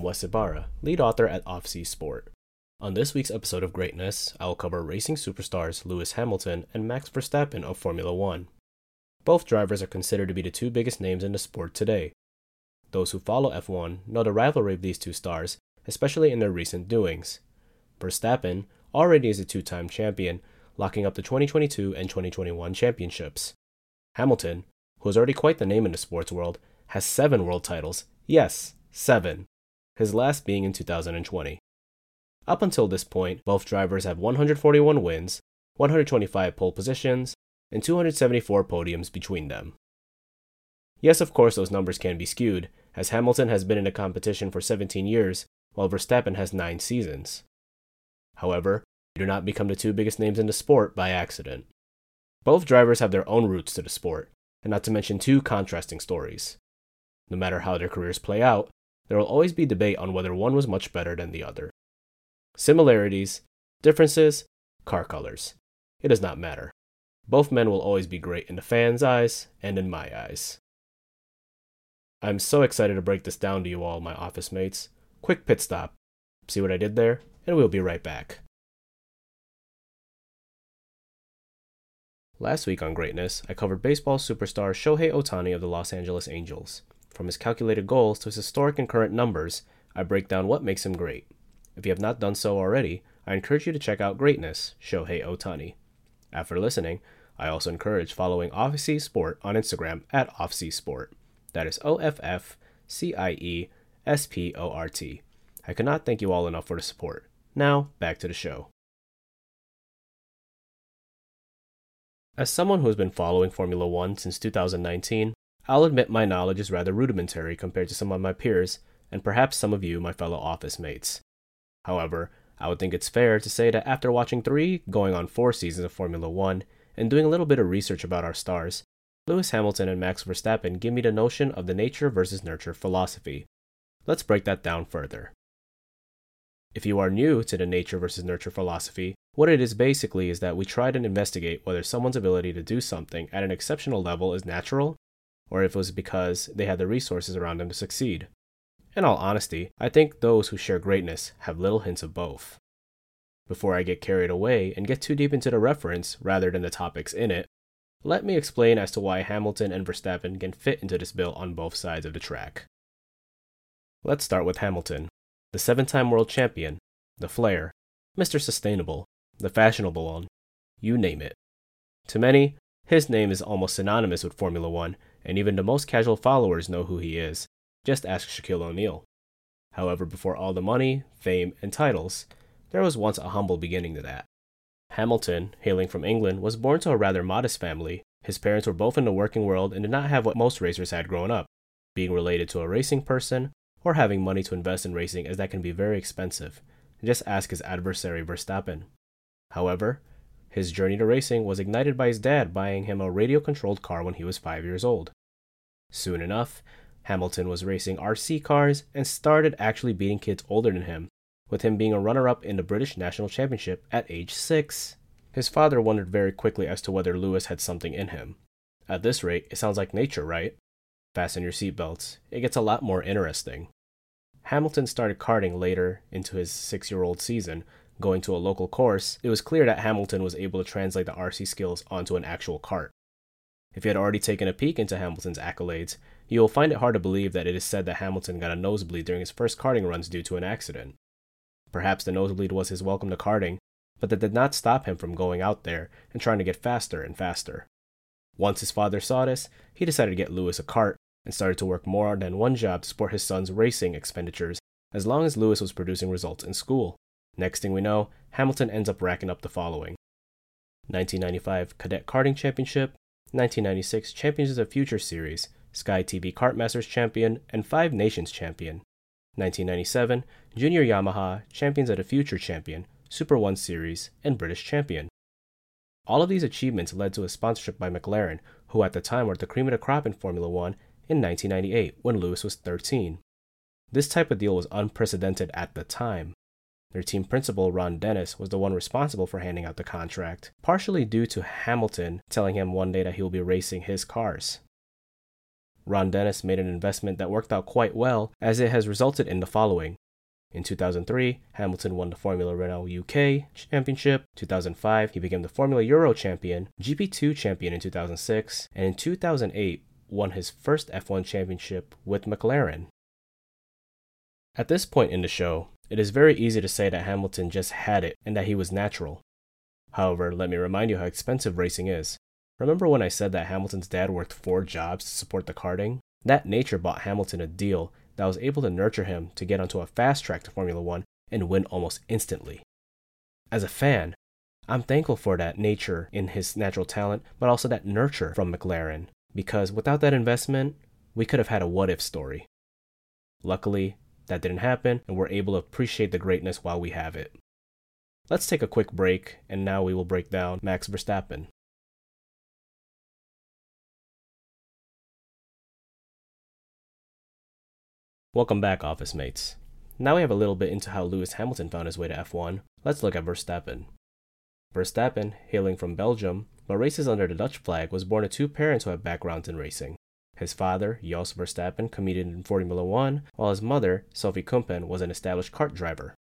I'm Wes Ibarra, lead author at Offcie Sport. On this week's episode of Greatness, I will cover racing superstars Lewis Hamilton and Max Verstappen of Formula One. Both drivers are considered to be the two biggest names in the sport today. Those who follow F1 know the rivalry of these two stars, especially in their recent doings. Verstappen already is a two time champion, locking up the 2022 and 2021 championships. Hamilton, who is already quite the name in the sports world, has seven world titles. Yes, seven. His last being in 2020. Up until this point, both drivers have 141 wins, 125 pole positions, and 274 podiums between them. Yes, of course, those numbers can be skewed, as Hamilton has been in a competition for 17 years, while Verstappen has 9 seasons. However, they do not become the two biggest names in the sport by accident. Both drivers have their own roots to the sport, and not to mention two contrasting stories. No matter how their careers play out, there will always be debate on whether one was much better than the other. Similarities, differences, car colors. It does not matter. Both men will always be great in the fans' eyes and in my eyes. I'm so excited to break this down to you all, my office mates. Quick pit stop. See what I did there? And we'll be right back. Last week on Greatness, I covered baseball superstar Shohei Ohtani of the Los Angeles Angels. From his calculated goals to his historic and current numbers, I break down what makes him great. If you have not done so already, I encourage you to check out Greatness, Shohei Ohtani. After listening, I also encourage following Offcie Sport on Instagram at Offcie Sport. That is O F F C I E S P O R T. I cannot thank you all enough for the support. Now, back to the show. As someone who has been following Formula One since 2019, I'll admit my knowledge is rather rudimentary compared to some of my peers, and perhaps some of you, my fellow office mates. However, I would think it's fair to say that after watching three, going on four seasons of Formula One, and doing a little bit of research about our stars, Lewis Hamilton and Max Verstappen give me the notion of the nature versus nurture philosophy. Let's break that down further. If you are new to the nature versus nurture philosophy, what it is basically is that we try to investigate whether someone's ability to do something at an exceptional level is natural, or if it was because they had the resources around them to succeed. In all honesty, I think those who share greatness have little hints of both. Before I get carried away and get too deep into the reference rather than the topics in it, let me explain as to why Hamilton and Verstappen can fit into this bill on both sides of the track. Let's start with Hamilton, the seven time world champion, the flair, Mr. Sustainable, the fashionable one, you name it. To many, his name is almost synonymous with Formula One, and even the most casual followers know who he is. Just ask Shaquille O'Neal. However, before all the money, fame, and titles, there was once a humble beginning to that. Hamilton, hailing from England, was born to a rather modest family. His parents were both in the working world and did not have what most racers had growing up being related to a racing person or having money to invest in racing, as that can be very expensive. Just ask his adversary Verstappen. However, his journey to racing was ignited by his dad buying him a radio controlled car when he was five years old. Soon enough, Hamilton was racing RC cars and started actually beating kids older than him, with him being a runner up in the British National Championship at age 6. His father wondered very quickly as to whether Lewis had something in him. At this rate, it sounds like nature, right? Fasten your seatbelts. It gets a lot more interesting. Hamilton started karting later into his six year old season, going to a local course. It was clear that Hamilton was able to translate the RC skills onto an actual kart. If you had already taken a peek into Hamilton's accolades, you will find it hard to believe that it is said that Hamilton got a nosebleed during his first karting runs due to an accident. Perhaps the nosebleed was his welcome to karting, but that did not stop him from going out there and trying to get faster and faster. Once his father saw this, he decided to get Lewis a kart and started to work more than one job to support his son's racing expenditures as long as Lewis was producing results in school. Next thing we know, Hamilton ends up racking up the following 1995 Cadet Karting Championship, 1996 Champions of the Future Series, Sky TV Kart Masters Champion, and Five Nations Champion. 1997 Junior Yamaha Champions of the Future Champion, Super 1 Series, and British Champion. All of these achievements led to a sponsorship by McLaren, who at the time were the cream of the crop in Formula One in 1998 when Lewis was 13. This type of deal was unprecedented at the time. Their team principal, Ron Dennis, was the one responsible for handing out the contract, partially due to Hamilton telling him one day that he will be racing his cars. Ron Dennis made an investment that worked out quite well, as it has resulted in the following. In 2003, Hamilton won the Formula Renault UK Championship. 2005, he became the Formula Euro champion, GP2 champion in 2006, and in 2008, won his first F1 championship with McLaren. At this point in the show, it is very easy to say that Hamilton just had it and that he was natural. However, let me remind you how expensive racing is. Remember when I said that Hamilton's dad worked four jobs to support the karting? That nature bought Hamilton a deal that was able to nurture him to get onto a fast track to Formula One and win almost instantly. As a fan, I'm thankful for that nature in his natural talent, but also that nurture from McLaren, because without that investment, we could have had a what if story. Luckily, that didn't happen, and we're able to appreciate the greatness while we have it. Let's take a quick break, and now we will break down Max Verstappen. Welcome back, office mates. Now we have a little bit into how Lewis Hamilton found his way to F1. Let's look at Verstappen. Verstappen, hailing from Belgium, but races under the Dutch flag, was born to two parents who have backgrounds in racing. His father, Jos Verstappen, competed in Formula One, while his mother, Sophie Kumpen, was an established kart driver.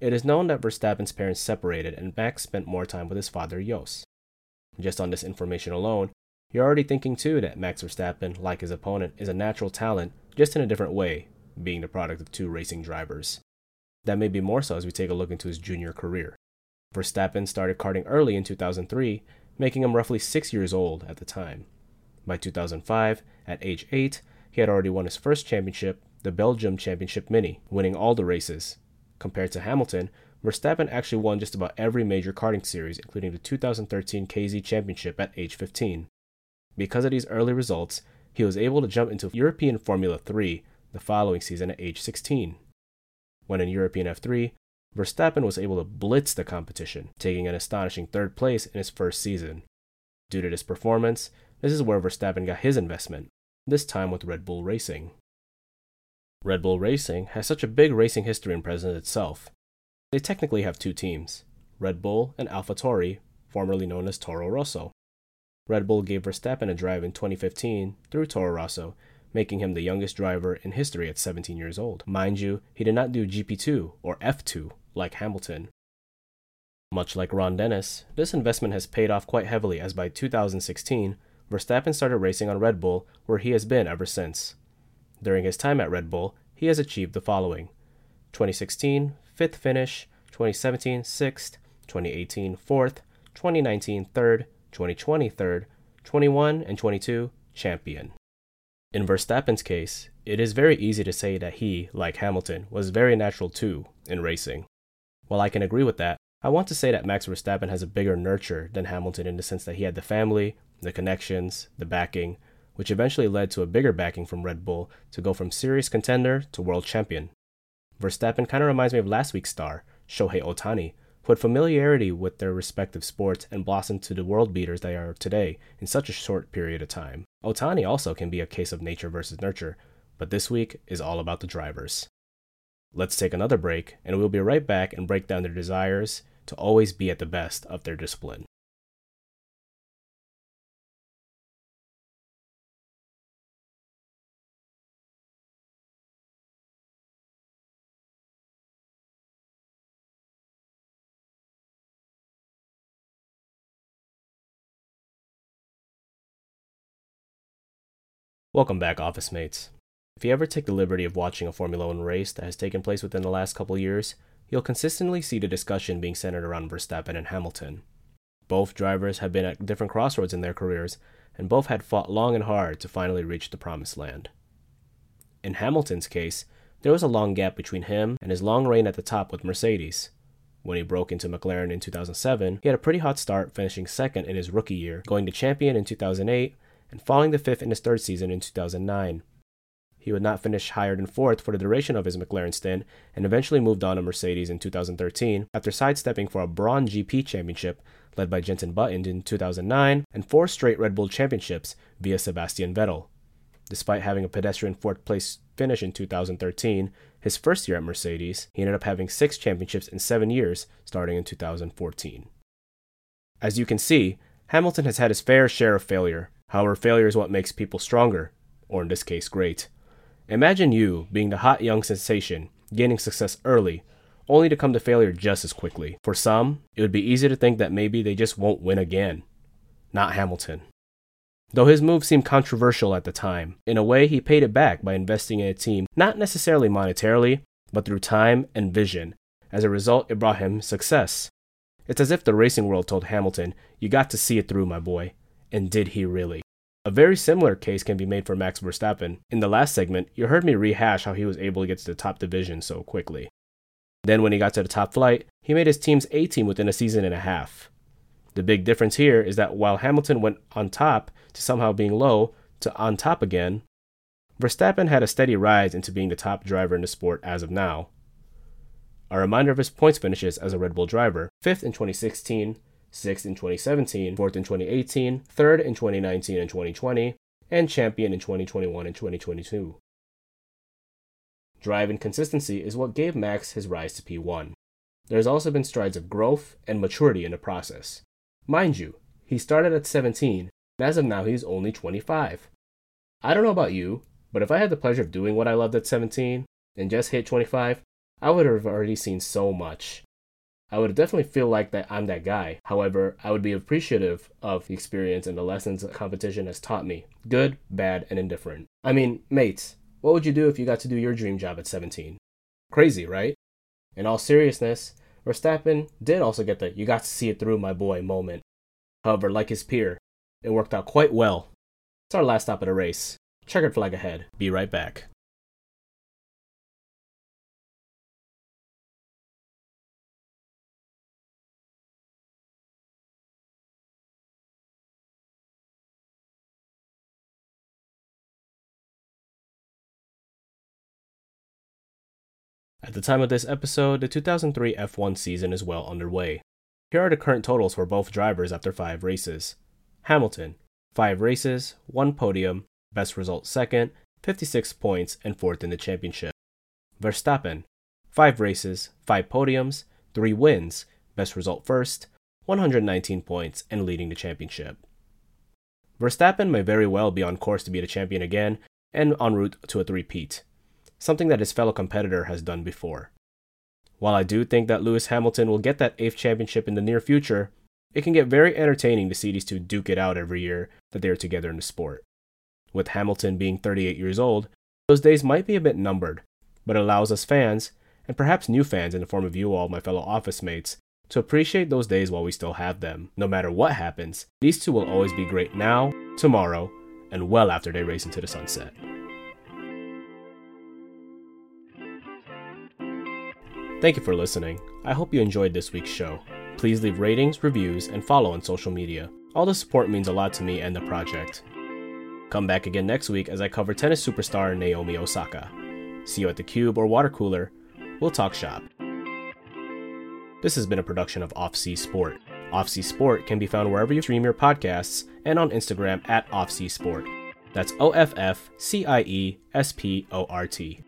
It is known that Verstappen's parents separated and Max spent more time with his father, Jos. Just on this information alone, you're already thinking too that Max Verstappen, like his opponent, is a natural talent, just in a different way, being the product of two racing drivers. That may be more so as we take a look into his junior career. Verstappen started karting early in 2003, making him roughly six years old at the time. By 2005, at age 8, he had already won his first championship, the Belgium Championship Mini, winning all the races. Compared to Hamilton, Verstappen actually won just about every major karting series, including the 2013 KZ Championship at age 15. Because of these early results, he was able to jump into European Formula 3 the following season at age 16. When in European F3, Verstappen was able to blitz the competition, taking an astonishing third place in his first season. Due to this performance, this is where Verstappen got his investment, this time with Red Bull Racing. Red Bull Racing has such a big racing history and presence itself. They technically have two teams, Red Bull and AlphaTauri, formerly known as Toro Rosso. Red Bull gave Verstappen a drive in 2015 through Toro Rosso, making him the youngest driver in history at 17 years old. Mind you, he did not do GP2 or F2 like Hamilton. Much like Ron Dennis, this investment has paid off quite heavily as by 2016, Verstappen started racing on Red Bull, where he has been ever since. During his time at Red Bull, he has achieved the following 2016, 5th finish, 2017, 6th, 2018, 4th, 2019, 3rd, 2020, 3rd, 21, and 22, champion. In Verstappen's case, it is very easy to say that he, like Hamilton, was very natural too in racing. While I can agree with that, I want to say that Max Verstappen has a bigger nurture than Hamilton in the sense that he had the family, the connections, the backing, which eventually led to a bigger backing from Red Bull to go from serious contender to world champion. Verstappen kind of reminds me of last week's star, Shohei Ohtani, who had familiarity with their respective sports and blossomed to the world beaters they are today in such a short period of time. Ohtani also can be a case of nature versus nurture, but this week is all about the drivers. Let's take another break, and we'll be right back and break down their desires to always be at the best of their discipline. Welcome back, office mates. If you ever take the liberty of watching a Formula One race that has taken place within the last couple years, you'll consistently see the discussion being centered around Verstappen and Hamilton. Both drivers have been at different crossroads in their careers, and both had fought long and hard to finally reach the promised land. In Hamilton's case, there was a long gap between him and his long reign at the top with Mercedes. When he broke into McLaren in 2007, he had a pretty hot start, finishing second in his rookie year, going to champion in 2008, and falling to fifth in his third season in 2009. He would not finish higher than fourth for the duration of his McLaren stint and eventually moved on to Mercedes in 2013 after sidestepping for a Brawn GP championship led by Jenson Button in 2009 and four straight Red Bull championships via Sebastian Vettel. Despite having a pedestrian fourth place finish in 2013, his first year at Mercedes, he ended up having six championships in seven years, starting in 2014. As you can see, Hamilton has had his fair share of failure, However, failure is what makes people stronger. or in this case, great. Imagine you being the hot young sensation, gaining success early, only to come to failure just as quickly. For some, it would be easy to think that maybe they just won't win again. Not Hamilton. Though his move seemed controversial at the time, in a way he paid it back by investing in a team not necessarily monetarily, but through time and vision. As a result, it brought him success. It's as if the racing world told Hamilton, You got to see it through, my boy. And did he really? A very similar case can be made for Max Verstappen. In the last segment, you heard me rehash how he was able to get to the top division so quickly. Then, when he got to the top flight, he made his team's A team within a season and a half. The big difference here is that while Hamilton went on top to somehow being low to on top again, Verstappen had a steady rise into being the top driver in the sport as of now. A reminder of his points finishes as a Red Bull driver 5th in 2016, 6th in 2017, 4th in 2018, 3rd in 2019 and 2020, and champion in 2021 and 2022. Drive and consistency is what gave Max his rise to P1. There has also been strides of growth and maturity in the process. Mind you, he started at 17, and as of now he's only 25. I don't know about you, but if I had the pleasure of doing what I loved at 17 and just hit 25, I would have already seen so much. I would definitely feel like that I'm that guy. However, I would be appreciative of the experience and the lessons competition has taught me, good, bad, and indifferent. I mean, mates, what would you do if you got to do your dream job at 17? Crazy, right? In all seriousness, Verstappen did also get the you got to see it through my boy moment. However, like his peer, it worked out quite well. It's our last stop at a race. Checkered flag ahead. Be right back. At the time of this episode, the 2003 F1 season is well underway. Here are the current totals for both drivers after five races. Hamilton, 5 races, 1 podium, best result second, 56 points, and fourth in the championship. Verstappen, 5 races, 5 podiums, 3 wins, best result first, 119 points, and leading the championship. Verstappen may very well be on course to be the champion again and en route to a three-peat, something that his fellow competitor has done before. While I do think that Lewis Hamilton will get that eighth championship in the near future, it can get very entertaining to see these two duke it out every year that they are together in the sport. With Hamilton being 38 years old, those days might be a bit numbered, but it allows us fans, and perhaps new fans in the form of you all, my fellow office mates, to appreciate those days while we still have them. No matter what happens, these two will always be great now, tomorrow, and well after they race into the sunset. Thank you for listening. I hope you enjoyed this week's show. Please leave ratings, reviews, and follow on social media. All the support means a lot to me and the project. Come back again next week as I cover tennis superstar Naomi Osaka. See you at the Cube or Water Cooler. We'll talk shop. This has been a production of Offcie Sport. Offcie Sport can be found wherever you stream your podcasts and on Instagram at Offcie Sport. That's O F F C I E S P O R T.